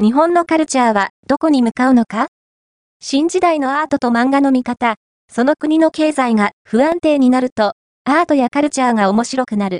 日本のカルチャーはどこに向かうのか？新時代のアートと漫画の見方、その国の経済が不安定になると、アートやカルチャーが面白くなる。